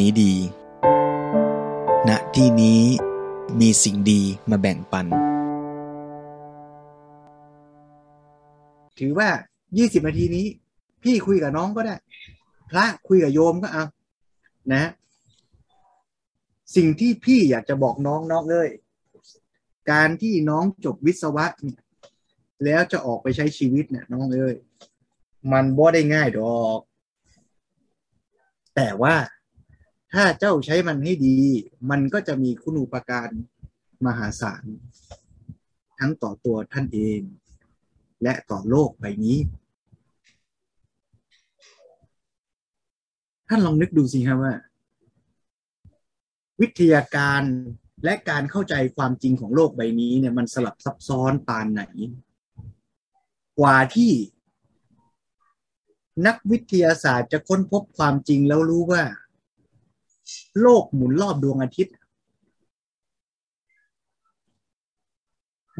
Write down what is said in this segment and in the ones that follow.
นี้ดี ณ ที่นี้มีสิ่งดีมาแบ่งปัน ถือว่า 20 นาทีนี้ พี่คุยกับน้องก็ได้ พระคุยกับโยมก็เอา นะ สิ่งที่พี่อยากจะบอกน้องน้องเลย การที่น้องจบวิศวะเนี่ยแล้วจะออกไปใช้ชีวิตเนี่ยน้องเอ้ยมันบ่ได้ง่ายดอก แต่ว่า ถ้าเจ้าใช้มันให้ดี มันก็จะมีคุณูปการมหาศาล ทั้งต่อตัวท่านเอง และต่อโลกใบนี้ ท่านลองนึกดูสิครับว่า วิทยาการและการเข้าใจความจริงของโลกใบนี้เนี่ยมันสลับซับซ้อนปานไหน กว่าที่นักวิทยาศาสตร์จะค้นพบความจริงแล้วรู้ว่า โลกหมุนรอบดวงอาทิตย์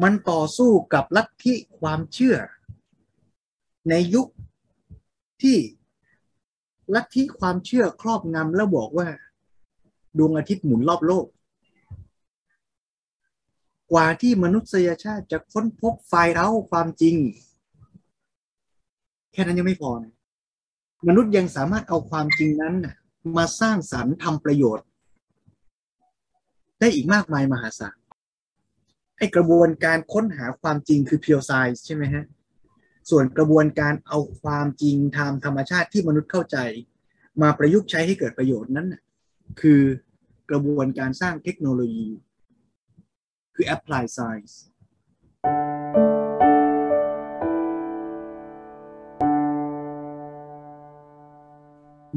มันต่อสู้กับลัทธิความเชื่อ ในยุคที่ลัทธิความเชื่อครอบงำแล้วบอกว่า ดวงอาทิตย์หมุนรอบโลก กว่าที่มนุษยชาติจะค้นพบไฟเร้าความจริง แค่นั้นยังไม่พอนะมนุษย์ยังสามารถเอาความจริงนั้น มาสร้างสรรค์ทำประโยชน์ ได้อีกมากมายมหาศาลไอกระบวนการค้นหาความจริงคือ pure science ใช่ไหมฮะส่วนกระบวนการเอาความจริงทางธรรมชาติที่มนุษย์เข้าใจ มาประยุกต์ใช้ให้เกิดประโยชน์นั้น คือกระบวนการสร้างเทคโนโลยี คือ apply science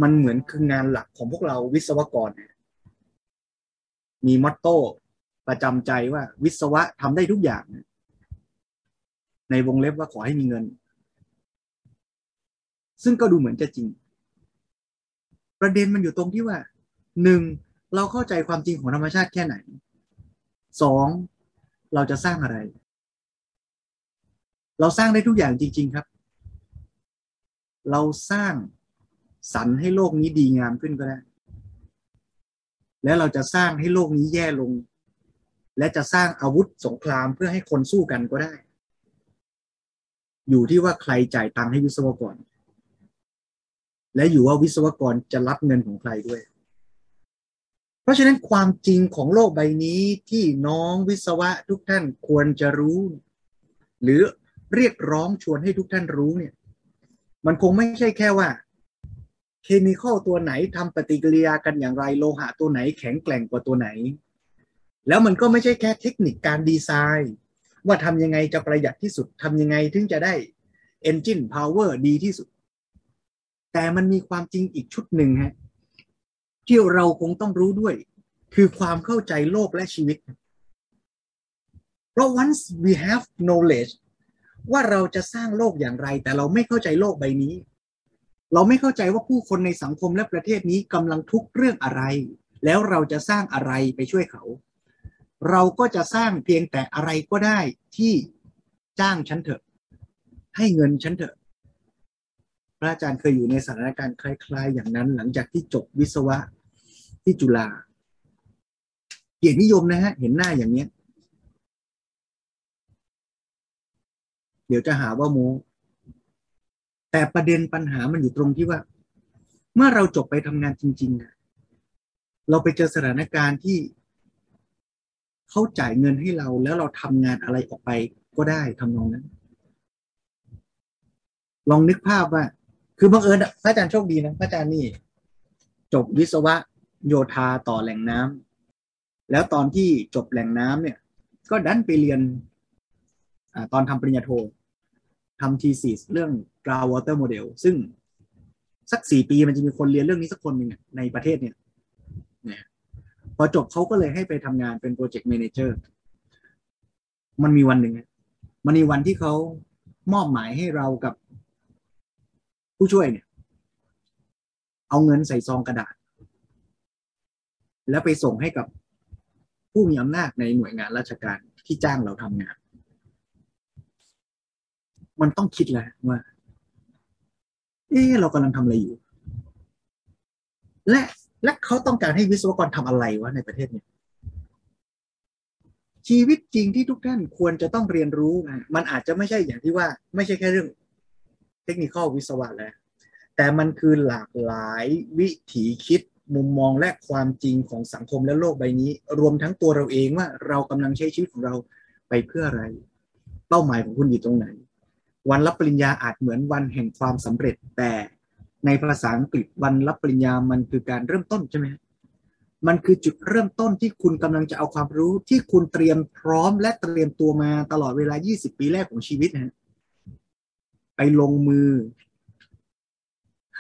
มันเหมือนคืองานหลักของพวกเราวิศวกรมีมอตโต้ประจำใจว่าวิศวะทำได้ทุกอย่าง ในวงเล็บว่าขอให้มีเงิน ซึ่งก็ดูเหมือนจะจริง ประเด็นมันอยู่ตรงที่ว่าหนึ่งเราเข้าใจความจริงของธรรมชาติแค่ไหนสองเราจะสร้างอะไร เราสร้างได้ทุกอย่างจริง ๆครับ เราสร้าง สรรให้โลกนี้ดีงามขึ้นก็ได้ แล้วเราจะสร้างให้โลกนี้แย่ลง และจะสร้างอาวุธสงครามเพื่อให้คนสู้กันก็ได้ อยู่ที่ว่าใครจ่ายตังค์ให้วิศวกร และอยู่ว่าวิศวกรจะรับเงินของใครด้วย เพราะฉะนั้นความจริงของโลกใบนี้ที่น้องวิศวะทุกท่านควรจะรู้ หรือเรียกร้องชวนให้ทุกท่านรู้เนี่ย มันคงไม่ใช่แค่ว่า เคมีคอลตัวไหนทำปฏิกิริยากันอย่างไรโลหะตัวไหนแข็งแกร่งกว่าตัวไหน แล้วมันก็ไม่ใช่แค่เทคนิคการดีไซน์ ว่าทำยังไงจะประหยัดที่สุดทำยังไงถึงจะได้ Engine Power ดีที่สุด แต่มันมีความจริงอีกชุดหนึ่งฮะที่เราคงต้องรู้ด้วย คือความเข้าใจโลกและชีวิต เพราะ once we have knowledge ว่าเราจะสร้างโลกอย่างไร แต่เราไม่เข้าใจโลกใบนี้ เราไม่เข้าใจว่าผู้คนในสังคมและประเทศนี้กำลังทุกข์เรื่องอะไร แล้วเราจะสร้างอะไรไปช่วยเขา เราก็จะสร้างเพียงแต่อะไรก็ได้ที่จ้างฉันเถอะ ให้เงินฉันเถอะ พระอาจารย์เคยอยู่ในสถานการณ์คล้าย ๆ อย่างนั้น หลังจากที่จบวิศวะที่จุฬาเกียรตินิยมนะฮะ เห็นหน้าอย่างเนี้ย เดี๋ยวจะหาว่าโม แต่ประเด็นปัญหามันอยู่ตรงที่ว่า เมื่อเราจบไปทำงานจริงๆเราไปเจอสถานการณ์ที่เขาจ่ายเงินให้เราแล้วเราทำงานอะไรออกไปก็ได้ทำนองนั้น ลองนึกภาพว่า คือบังเอิญพระอาจารย์โชคดีนะพระอาจารย์นี่ จบวิศวะโยธาต่อแหล่งน้ำแล้วตอนที่จบแหล่งน้ำเนี่ย ก็ดันไปเรียนอตอนทำปริญญาโททำทีสีเรื่อง ground water model ซึ่งสักสี่ปีมันจะมีคนเรียนเรื่องนี้สักคนหนึ่งในประเทศเนี่ยนะพอจบเขาก็เลยให้ไปทำงานเป็นโปรเจกต์แมนเจอร์มันมีวันหนึ่งมันมีวันที่เขามอบหมายให้เรากับผู้ช่วยเนี่ย เอาเงินใส่ซองกระดาษ แล้วไปส่งให้กับผู้มีอำนาจในหน่วยงานราชการที่จ้างเราทำงาน มันต้องคิดแล้วว่า เออเรากำลังทำอะไรอยู่ และและเขาต้องการให้วิศวกรทำอะไรวะในประเทศเนี้ชีวิตจริงที่ทุกท่านควรจะต้องเรียนรู้ มันอาจจะไม่ใช่อย่างที่ว่า ไม่ใช่แค่เรื่อง เทคนิควิศวะแล้ว แต่มันคือหลากหลายวิถีคิดมุมมองและความจริงของสังคมและโลกใบนี้ รวมทั้งตัวเราเองว่าเรากำลังใช้ชีวิตของเราไปเพื่ออะไร เป้าหมายของคุณอยู่ตรงไหน วันรับปริญญาอาจเหมือนวันแห่งความสำเร็จ แต่ในภาษาอังกฤษวันรับปริญญามันคือการเริ่มต้นใช่ไหมมันคือจุดเริ่มต้นที่คุณกำลังจะเอาความรู้ที่คุณเตรียมพร้อมและเตรียมตัวมาตลอดเวลา 20 ปีแรกของชีวิตนะไปลงมือ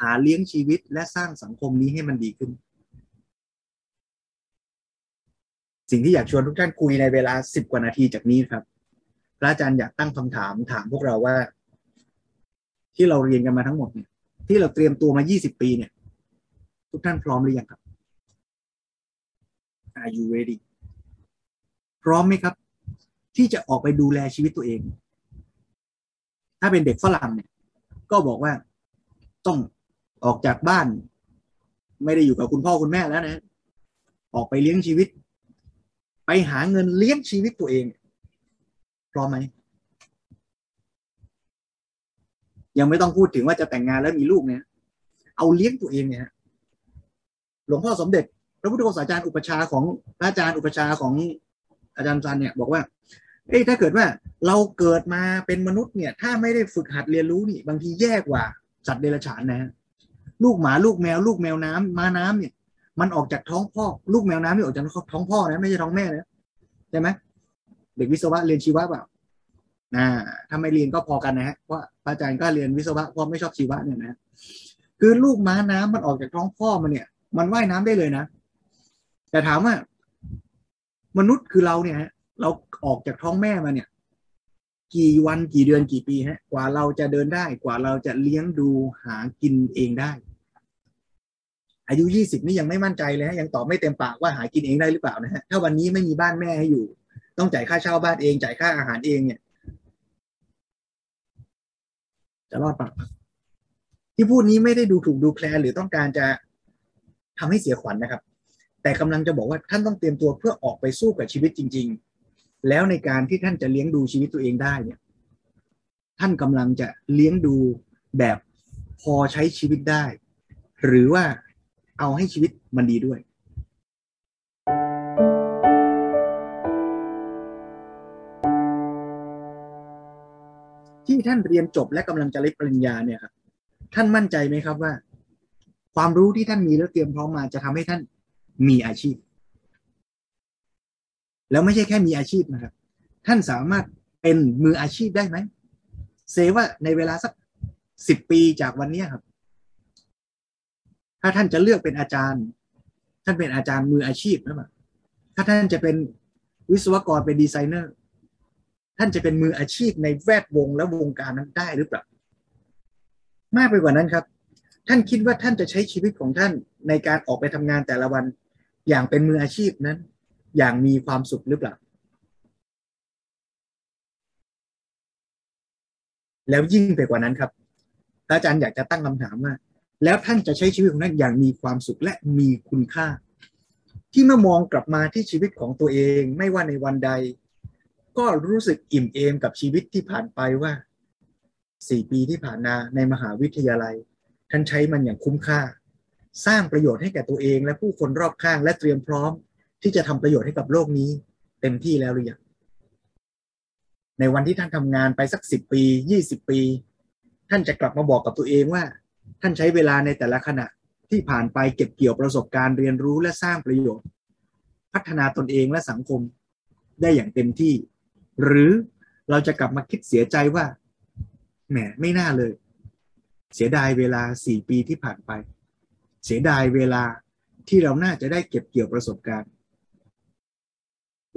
หาเลี้ยงชีวิตและสร้างสังคมนี้ให้มันดีขึ้น สิ่งที่อยากชวนทุกท่านคุยในเวลา 10 กว่านาทีจากนี้ครับ ระอาจารย์อยากตั้งคำถามถามพวกเราว่า ที่เราเรียนกันมาทั้งหมดเนี่ย ที่เราเตรียมตัวมา 20 ปีเนี่ย ทุกท่านพร้อมหรือยังครับ Are you ready พร้อมไหมครับ ที่จะออกไปดูแลชีวิตตัวเอง ถ้าเป็นเด็กฝรั่งเนี่ย ก็บอกว่าต้องออกจากบ้าน ไม่ได้อยู่กับคุณพ่อคุณแม่แล้วนะ ออกไปเลี้ยงชีวิต ไปหาเงินเลี้ยงชีวิตตัวเอง พร้อมไหมยังไม่ต้องพูดถึงว่าจะแต่งงานแล้วมีลูกเนี่ย เอาเลี้ยงตัวเองเนี่ยหลวงพ่อสมเด็จ พระพุทธโฆษาจารย์อุปชาของพระอาจารย์อุปชาของอาจารย์จันเนี่ยบอกว่า เอ้ถ้าเกิดว่าเราเกิดมาเป็นมนุษย์เนี่ย ถ้าไม่ได้ฝึกหัดเรียนรู้นี่ บางทีแย่กว่าสัตว์เดรัจฉานนะ ลูกหมาลูกแมว ลูกแมวน้ำมาน้ำเนี่ย มันออกจากท้องพ่อ ลูกแมวน้ำนี่ออกจากท้องพ่อนะไม่ใช่ท้องแม่นะใช่ไหม เด็กวิศวะเรียนชีวะเปล่าอ่าถ้าไม่เรียนก็พอกันนะฮะเพราะอาจารย์ก็เรียนวิศวะเพราะไม่ชอบชีวะเนี่ยนะคือลูกม้าน้ำมันออกจากท้องพ่อมันเนี่ย มันว่ายน้ำได้เลยนะ แต่ถามว่า มนุษย์คือเราเนี่ยฮะ เราออกจากท้องแม่มาเนี่ย กี่วันกี่เดือนกี่ปีฮะ กว่าเราจะเดินได้ กว่าเราจะเลี้ยงดูหากินเองได้ อายุยี่สิบนี่ยังไม่มั่นใจเลยฮะยังตอบไม่เต็มปากว่าหากินเองได้หรือเปล่านะฮะถ้าวันนี้ไม่มีบ้านแม่ให้อยู่ ต้องจ่ายค่าเช่าบ้านเองจ่ายค่าอาหารเองเนี่ย จะรอดปะที่พูดนี้ไม่ได้ดูถูกดูแคลนหรือต้องการจะทำให้เสียขวัญนนะครับ แต่กำลังจะบอกว่าท่านต้องเตรียมตัวเพื่อออกไปสู้กับชีวิตจริง ๆ แล้วในการที่ท่านจะเลี้ยงดูชีวิตตัวเองได้เนี่ย ท่านกำลังจะเลี้ยงดูแบบพอใช้ชีวิตได้ หรือว่าเอาให้ชีวิตมันดีด้วย ที่ท่านเรียนจบและกำลังจะรับปริญญาเนี่ยครับท่านมั่นใจไหมครับว่า ความรู้ที่ท่านมีแล้วเตรียมพร้อมมาจะทำให้ท่านมีอาชีพ แล้วไม่ใช่แค่มีอาชีพนะครับ ท่านสามารถเป็นมืออาชีพได้ไหมเซว่าในเวลาสักสิบปีจากวันนี้ครับ ถ้าท่านจะเลือกเป็นอาจารย์ ท่านเป็นอาจารย์มืออาชีพหรือเปล่าถ้าท่านจะเป็นวิศวกรเป็นดีไซเนอร์ ท่านจะเป็นมืออาชีพในแวดวงและวงการนั้นได้หรือเปล่ามากไปกว่านั้นครับ ท่านคิดว่าท่านจะใช้ชีวิตของท่านในการออกไปทำงานแต่ละวัน อย่างเป็นมืออาชีพนั้น อย่างมีความสุขหรือเปล่า แล้วยิ่งไปกว่านั้นครับอาจารย์อยากจะตั้งคำถามว่า แล้วท่านจะใช้ชีวิตของท่านอย่างมีความสุขและมีคุณค่า ที่เมื่อมองกลับมาที่ชีวิตของตัวเอง ไม่ว่าในวันใด ก็รู้สึกอิ่มเอมกับชีวิตที่ผ่านไปว่าสี่ปีที่ผ่านมาในมหาวิทยาลัย ท่านใช้มันอย่างคุ้มค่า สร้างประโยชน์ให้แก่ตัวเองและผู้คนรอบข้างและเตรียมพร้อม ที่จะทำประโยชน์ให้กับโลกนี้ เต็มที่แล้วหรือยังในวันที่ท่านทำงานไปสักสิบปียี่สิบปี ท่านจะกลับมาบอกกับตัวเองว่า ท่านใช้เวลาในแต่ละขณะที่ผ่านไปเก็บเกี่ยวประสบการณ์เรียนรู้และสร้างประโยชน์ พัฒนาตนเองและสังคมได้อย่างเต็มที่ หรือเราจะกลับมาคิดเสียใจว่าแหมไม่น่าเลย เสียดายเวลาสี่ปีที่ผ่านไป เสียดายเวลาที่เราน่าจะได้เก็บเกี่ยวประสบการณ์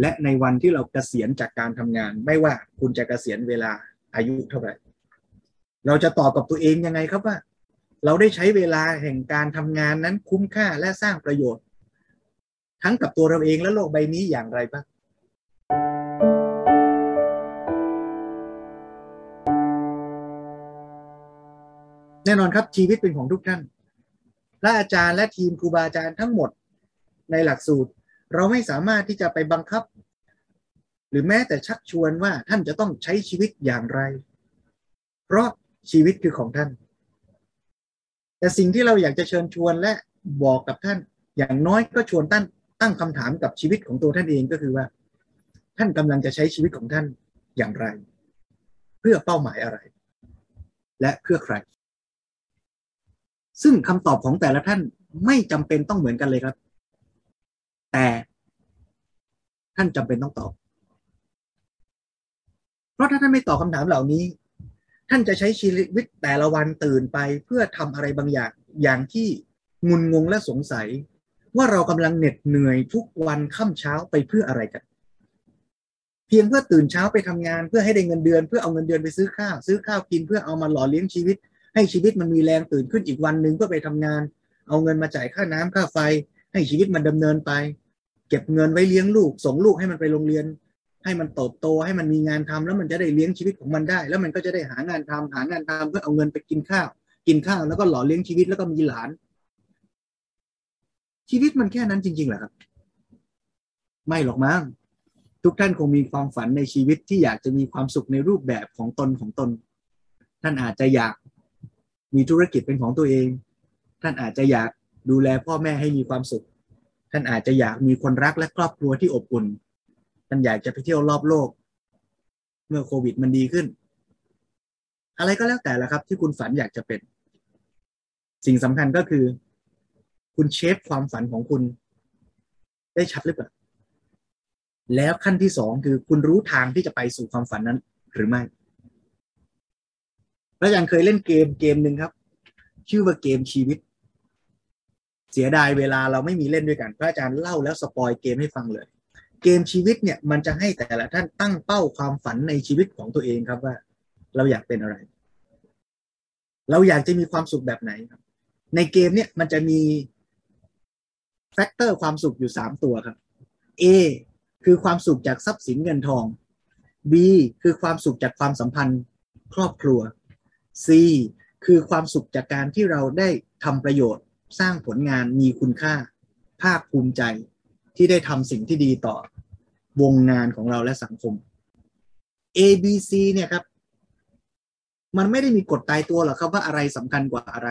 และในวันที่เราเกษียณจากการทำงาน ไม่ว่าคุณจะเกษียณเวลาอายุเท่าไหร่ เราจะตอบกับตัวเองยังไงครับว่า เราได้ใช้เวลาแห่งการทำงานนั้นคุ้มค่าและสร้างประโยชน์ ทั้งกับตัวเราเองและโลกใบนี้อย่างไรบ้าง แน่นอนครับชีวิตเป็นของทุกท่านพระอาจารย์และทีมครูบาอาจารย์ทั้งหมดในหลักสูตร เราไม่สามารถที่จะไปบังคับ หรือแม้แต่ชักชวนว่าท่านจะต้องใช้ชีวิตอย่างไร เพราะชีวิตคือของท่าน แต่สิ่งที่เราอยากจะเชิญชวนและบอกกับท่าน อย่างน้อยก็ชวนท่านตั้งคำถามกับชีวิตของตัวท่านเองก็คือว่า ท่านกำลังจะใช้ชีวิตของท่านอย่างไร เพื่อเป้าหมายอะไร และเพื่อใคร ซึ่งคำตอบของแต่ละท่านไม่จำเป็นต้องเหมือนกันเลยครับ แต่ท่านจำเป็นต้องตอบ เพราะถ้าท่านไม่ตอบคำถามเหล่านี้ ท่านจะใช้ชีวิตแต่ละวันตื่นไปเพื่อทำอะไรบางอย่างอย่างที่งุนงงและสงสัย ว่าเรากำลังเหน็ดเหนื่อยทุกวันค่ำเช้าไปเพื่ออะไรกันเพียงเพื่อตื่นเช้าไปทำงานเพื่อให้ได้เงินเดือนเพื่อเอาเงินเดือนไปซื้อข้าวซื้อข้าวกินเพื่อเอามาหล่อเลี้ยงชีวิต ให้ชีวิตมันมีแรงตื่นขึ้นอีกวันหนึ่งเพื่อไปทำงาน เอาเงินมาจ่ายค่าน้ำค่าไฟ ให้ชีวิตมันดำเนินไป เก็บเงินไว้เลี้ยงลูก ส่งลูกให้มันไปโรงเรียน ให้มันโตโตให้มันมีงานทำแล้วมันจะได้เลี้ยงชีวิตของมันได้ แล้วมันก็จะได้หางานทำหางานทำเพื่อเอาเงินไปกินข้าว กินข้าวแล้วก็หล่อเลี้ยงชีวิตแล้วก็มีหลาน ชีวิตมันแค่นั้นจริงๆเหรอครับ ไม่หรอกมั้งทุกท่านคงมีความฝันในชีวิตที่อยากจะมีความสุขในรูปแบบของตนของตน ท่านอาจจะอยาก มีธุรกิจเป็นของตัวเอง ท่านอาจจะอยากดูแลพ่อแม่ให้มีความสุข ท่านอาจจะอยากมีคนรักและครอบครัวที่อบอุ่น ท่านอยากจะไปเที่ยวรอบโลก เมื่อโควิดมันดีขึ้น อะไรก็แล้วแต่ละครับ ที่คุณฝันอยากจะเป็น สิ่งสำคัญก็คือ คุณเชฟความฝันของคุณ ได้ชัดหรือเปล่าแล้วขั้นที่สองคือคุณรู้ทางที่จะไปสู่ความฝันนั้นหรือไม่ พระอาจารย์เคยเล่นเกมเกมหนึ่งครับ ชื่อว่าเกมชีวิต เสียดายเวลาเราไม่มีเล่นด้วยกัน พระอาจารย์เล่าแล้ว spoil เกมให้ฟังเลย เกมชีวิตเนี่ยมันจะให้แต่ละท่านตั้งเป้าความฝันในชีวิตของตัวเองครับว่า เราอยากเป็นอะไร เราอยากจะมีความสุขแบบไหนครับ ในเกมเนี่ยมันจะมี factor ความสุขอยู่สามตัวครับ A คือความสุขจากทรัพย์สินเงินทอง B คือความสุขจากความสัมพันธ์ครอบครัว C คือความสุขจากการที่เราได้ทำประโยชน์ สร้างผลงานมีคุณค่า ภาคภูมิใจที่ได้ทำสิ่งที่ดีต่อวงงานของเราและสังคม A B C เนี่ยครับ มันไม่ได้มีกฎตายตัวหรอกครับว่าอะไรสำคัญกว่าอะไร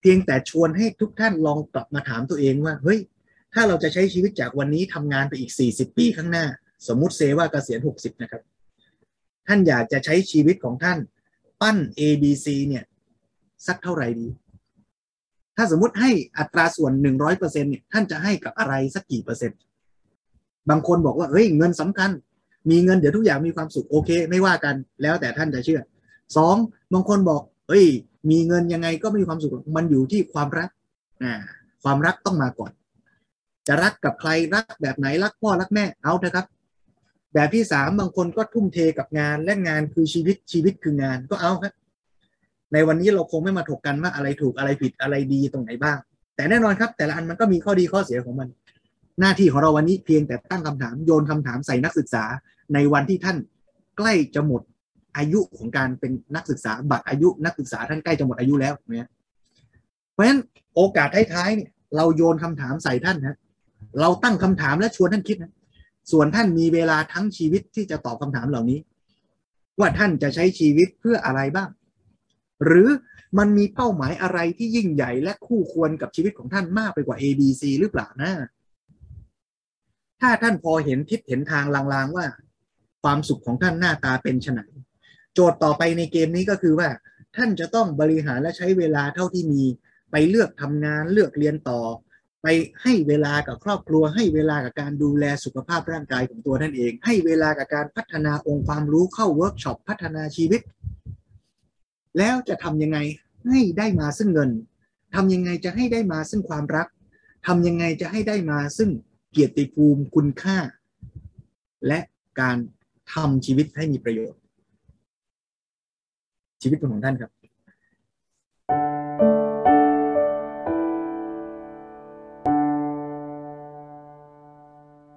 เพียงแต่ชวนให้ทุกท่านลองกลับมาถามตัวเองว่า เฮ้ย ถ้าเราจะใช้ชีวิตจากวันนี้ทำงานไปอีก 40 ปีข้างหน้า สมมุติเซว่าเกษียณ 60 นะครับ ท่านอยากจะใช้ชีวิตของท่าน ปั้น A B C เนี่ย สักเท่าไหร่ดี ถ้าสมมุติให้อัตราส่วน100%เปอร์เซ็นเนี่ยท่านจะให้กับอะไรสักกี่เปอร์เซ็นต์ บางคนบอกว่าเฮ้ยเงินสำคัญ มีเงินเดี๋ยวทุกอย่างมีความสุขโอเค ไม่ว่ากันแล้วแต่ท่านจะเชื่อสองบางคนบอก เฮ้ย มีเงินยังไงก็ไม่มีความสุขมันอยู่ที่ความรักอ่าความรักต้องมาก่อน จะรักกับใครรักแบบไหนรักพ่อรักแม่เอาเถอะครับ แบบที่สามบางคนก็ทุ่มเทกับงานและงานคือชีวิตชีวิตคืองานก็เอาครับ ในวันนี้เราคงไม่มาถกกันว่าอะไรถูกอะไรผิดอะไรดีตรงไหนบ้าง แต่แน่นอนครับ แต่ละอันมันก็มีข้อดีข้อเสียของมัน หน้าที่ของเราวันนี้เพียงแต่ตั้งคำถามโยนคำถามใส่นักศึกษา ในวันที่ท่านใกล้จะหมดอายุของการเป็นนักศึกษาบัตรอายุนักศึกษาท่านใกล้จะหมดอายุแล้วเนี่ยเพราะฉะนั้นโอกาสท้ายๆเนี่ยเราโยนคำถามใส่ท่านนะเราตั้งคำถามและชวนท่านคิดนะ ส่วนท่านมีเวลาทั้งชีวิตที่จะตอบคำถามเหล่านี้ ว่าท่านจะใช้ชีวิตเพื่ออะไรบ้าง หรือมันมีเป้าหมายอะไรที่ยิ่งใหญ่และคู่ควรกับชีวิตของท่านมากไปกว่า A B C หรือเปล่านะ ถ้าท่านพอเห็นทิศเห็นทางลางๆว่า ความสุขของท่านหน้าตาเป็นไนโจทย์ต่อไปในเกมนี้ก็คือว่า ท่านจะต้องบริหารและใช้เวลาเท่าที่มีไปเลือกทำงานเลือกเรียนต่อ ไปให้เวลากับครอบครัว ให้เวลากับการดูแลสุขภาพร่างกายของตัวท่านเอง ให้เวลากับการพัฒนาองค์ความรู้เข้าเวิร์กช็อปพัฒนาชีวิต แล้วจะทำยังไงให้ได้มาซึ่งเงินทำยังไงจะให้ได้มาซึ่งความรักทำยังไงจะให้ได้มาซึ่งเกียรติภูมิคุณค่า และการทำชีวิตให้มีประโยชน์ ชีวิตเป็นของท่านครับ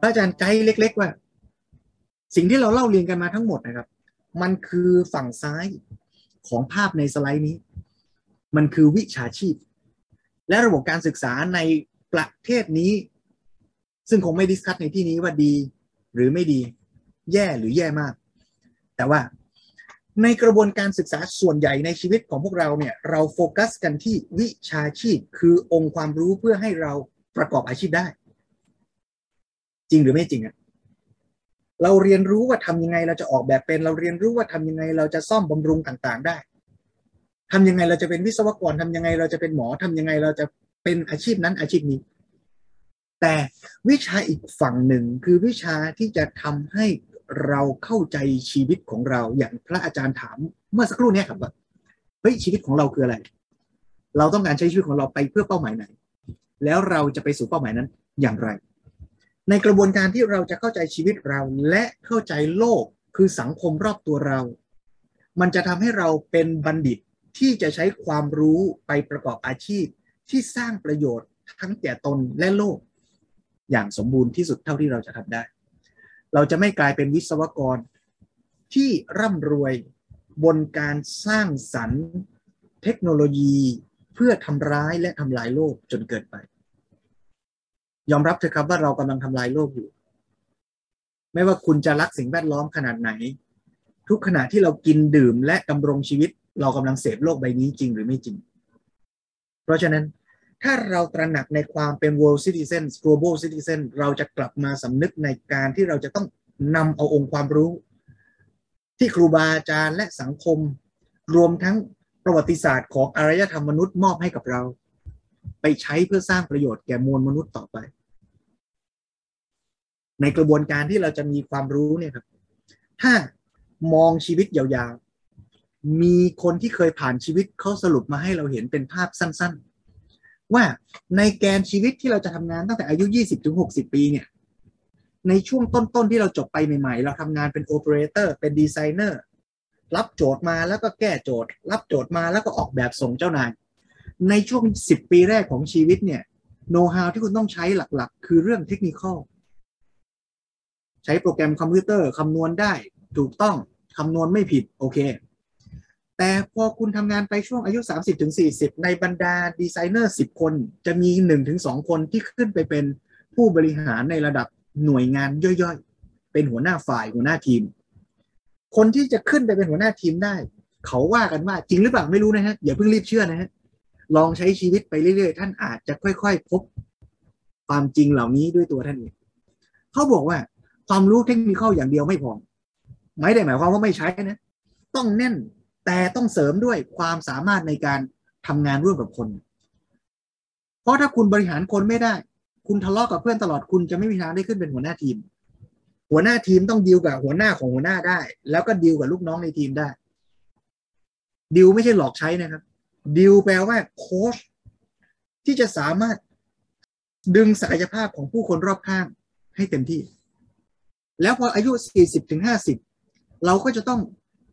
ระอาจารย์ไกด์เล็ก ๆ ว่า สิ่งที่เราเล่าเรียนกันมาทั้งหมดนะครับ มันคือฝั่งซ้ายของภาพในสไลด์นี้ มันคือวิชาชีพ และระบบการศึกษาในประเทศนี้ ซึ่งคงไม่ discuss ในที่นี้ว่าดี หรือไม่ดี แย่หรือแย่มาก แต่ว่าในกระบวนการศึกษาส่วนใหญ่ในชีวิตของพวกเราเนี่ย เราโฟกัสกันที่วิชาชีพ คือองค์ความรู้เพื่อให้เราประกอบอาชีพได้ จริงหรือไม่จริงอะเราเรียนรู้ว่าทำยังไงเราจะออกแบบเป็น เราเรียนรู้ว่าทำยังไงเราจะซ่อมบำรุงต่างๆได้ทำยังไงเราจะเป็นวิศวกรทำยังไงเราจะเป็นหมอทำยังไงเราจะเป็นอาชีพนั้นอาชีพนี้ แต่วิชาอีกฝั่งหนึ่งคือวิชาที่จะทำให้เราเข้าใจชีวิตของเราอย่างพระอาจารย์ถามเมื่อสักครู่นี้ครับว่าเฮ้ยชีวิตของเราคืออะไร เราต้องการใช้ชีวิตของเราไปเพื่อเป้าหมายไหน แล้วเราจะไปสู่เป้าหมายนั้นอย่างไร ในกระบวนการที่เราจะเข้าใจชีวิตเราและเข้าใจโลกคือสังคมรอบตัวเรา มันจะทำให้เราเป็นบัณฑิตที่จะใช้ความรู้ไปประกอบอาชีพที่สร้างประโยชน์ทั้งแก่ตนและโลก อย่างสมบูรณ์ที่สุดเท่าที่เราจะทำได้ เราจะไม่กลายเป็นวิศวกร ที่ร่ำรวยบนการสร้างสรรค์ เทคโนโลยี เพื่อทำร้ายและทำลายโลกจนเกิดไป ยอมรับเถอะครับว่าเรากำลังทำลายโลกอยู่ ไม่ว่าคุณจะรักสิ่งแวดล้อมขนาดไหน ทุกขณะที่เรากินดื่มและดำรงชีวิต เรากำลังเสพโลกใบนี้จริงหรือไม่จริง เพราะฉะนั้นถ้าเราตระหนักในความเป็น world citizen global citizen เราจะกลับมาสำนึกในการที่เราจะต้องนำเอาองค์ความรู้ ที่ครูบาอาจารย์และสังคม รวมทั้งประวัติศาสตร์ของอารยธรรมมนุษย์มอบให้กับเรา ไปใช้เพื่อสร้างประโยชน์แก่มวลมนุษย์ต่อไป ในกระบวนการที่เราจะมีความรู้เนี่ยครับ ถ้ามองชีวิตยาวๆ มีคนที่เคยผ่านชีวิตเขาสรุปมาให้เราเห็นเป็นภาพสั้นๆ ว่าในแกนชีวิตที่เราจะทำงานตั้งแต่อายุ 20ถึง60 ปีเนี่ย ในช่วงต้นๆ ที่เราจบไปใหม่ๆ เราทำงานเป็นโอเปอเรเตอร์เป็นดีไซเนอร์รับโจทย์มาแล้วก็แก้โจทย์ รับโจทย์มาแล้วก็ออกแบบส่งเจ้านาย ในช่วง 10 ปีแรกของชีวิตเนี่ยโน้ตฮาวที่คุณต้องใช้หลักๆ คือเรื่องเทคนิค ใช้โปรแกรมคอมพิวเตอร์คำนวณได้ถูกต้องคำนวณไม่ผิดโอเค แต่พอคุณทำงานไปช่วงอายุ 30-40 ในบรรดาดีไซเนอร์ 10 คนจะมี 1-2 คนที่ขึ้นไปเป็นผู้บริหารในระดับหน่วยงานย่อยๆ เป็นหัวหน้าฝ่ายหัวหน้าทีม คนที่จะขึ้นไปเป็นหัวหน้าทีมได้ เขาว่ากันว่าจริงหรือเปล่าไม่รู้นะฮะ อย่าเพิ่งรีบเชื่อนะฮะ ลองใช้ชีวิตไปเรื่อยๆ ท่านอาจจะค่อยๆ พบความจริงเหล่านี้ด้วยตัวท่านเองเขาบอกว่า ความรู้เทคนิคอย่างเดียวไม่พอ ไม่ได้หมายความว่าไม่ใช้นะ ต้องแน่นแต่ต้องเสริมด้วยความสามารถในการทำงานร่วมกับคน เพราะถ้าคุณบริหารคนไม่ได้ คุณทะเลาะกับเพื่อนตลอดคุณจะไม่มีทางได้ขึ้นเป็นหัวหน้าทีม หัวหน้าทีมต้องดีลกับหัวหน้าของหัวหน้าได้ แล้วก็ดีลกับลูกน้องในทีมได้ดีลไม่ใช่หลอกใช้นะครับดีลแปลว่าโค้ชที่จะสามารถดึงศักยภาพของผู้คนรอบข้างให้เต็มที่ แล้วพออายุ 40-50 เราก็จะต้อง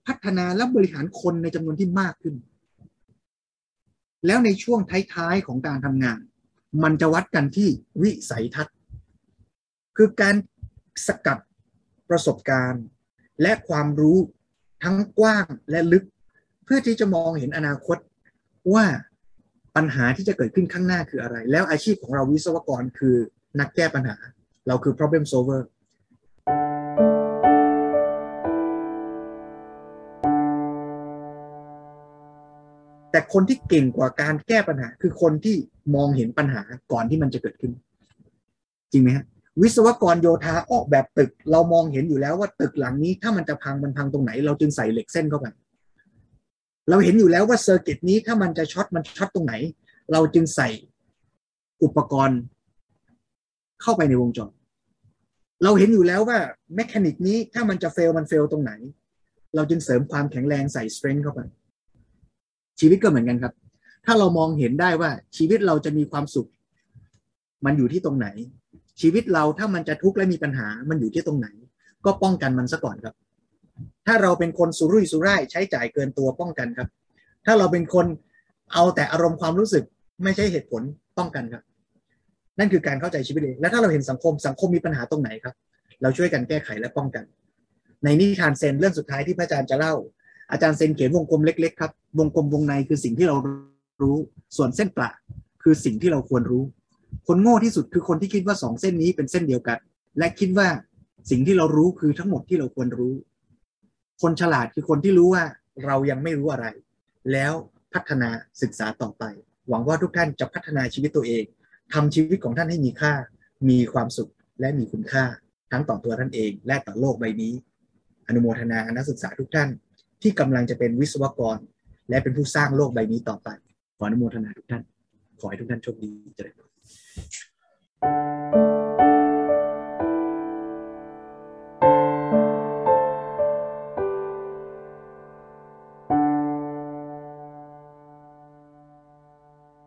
พัฒนาและบริหารคนในจำนวนที่มากขึ้น แล้วในช่วงท้ายๆของการทำงาน มันจะวัดกันที่วิสัยทัศน์ คือการสกัดประสบการณ์ และความรู้ทั้งกว้างและลึก เพื่อที่จะมองเห็นอนาคตว่าปัญหาที่จะเกิดขึ้นข้างหน้าคืออะไร แล้วอาชีพของเราวิศวกรคือนักแก้ปัญหา เราคือ problem solver คนที่เก่งกว่าการแก้ปัญหา คือคนที่มองเห็นปัญหาก่อนที่มันจะเกิดขึ้น จริงไหมฮะวิศวกรโยธาออกแบบตึก เรามองเห็นอยู่แล้วว่าตึกหลังนี้ ถ้ามันจะพังมันพังตรงไหน เราจึงใส่เหล็กเส้นเข้าไปเราเห็นอยู่แล้วว่า circuit นี้ถ้ามันจะช็อตมันช็อตตรงไหน เราจึงใส่อุปกรณ์เข้าไปในวงจร เราเห็นอยู่แล้วว่า mechanic นี้ถ้ามันจะ fail มัน fail ตรงไหน เราจึงเสริมความแข็งแรงใส่ strength เข้าไป ชีวิตก็เหมือนกันครับ ถ้าเรามองเห็นได้ว่าชีวิตเราจะมีความสุข มันอยู่ที่ตรงไหน ชีวิตเราถ้ามันจะทุกข์และมีปัญหามันอยู่ที่ตรงไหน ก็ป้องกันมันซะก่อนครับ ถ้าเราเป็นคนสุรุ่ยสุร่ายใช้จ่ายเกินตัวป้องกันครับ ถ้าเราเป็นคนเอาแต่อารมณ์ความรู้สึกไม่ใช่เหตุผลป้องกันครับ นั่นคือการเข้าใจชีวิตเองและถ้าเราเห็นสังคมสังคมมีปัญหาตรงไหนครับ เราช่วยกันแก้ไขและป้องกัน ในนิทานเซนเรื่องสุดท้ายที่พระอาจารย์จะเล่า อาจารย์เซนเขียนวงกลมเล็ก ๆ ครับ วงกลมวงในคือสิ่งที่เรารู้ ส่วนเส้นปลาคคือสิ่งที่เราควรรู้ คนโง่ที่สุดคือคนที่คิดว่าสองเส้นนี้เป็นเส้นเดียวกัน และคิดว่าสิ่งที่เรารู้คือทั้งหมดที่เราควรรู้ คนฉลาดคือคนที่รู้ว่าเรายังไม่รู้อะไร แล้วพัฒนาศึกษาต่อไป หวังว่าทุกท่านจะพัฒนาชีวิตตัวเองทำชีวิตของท่านให้มีค่า มีความสุขและมีคุณค่า ทั้งต่อตัวท่านเอง และต่อโลกใบนี้ อนุโมทนานักศึกษาทุกท่าน ที่กำลังจะเป็นวิศวกร และเป็นผู้สร้างโลกใบนี้ต่อไป ขออนุโมทนาทุกท่าน ขอให้ทุกท่านโชคดีเจริญ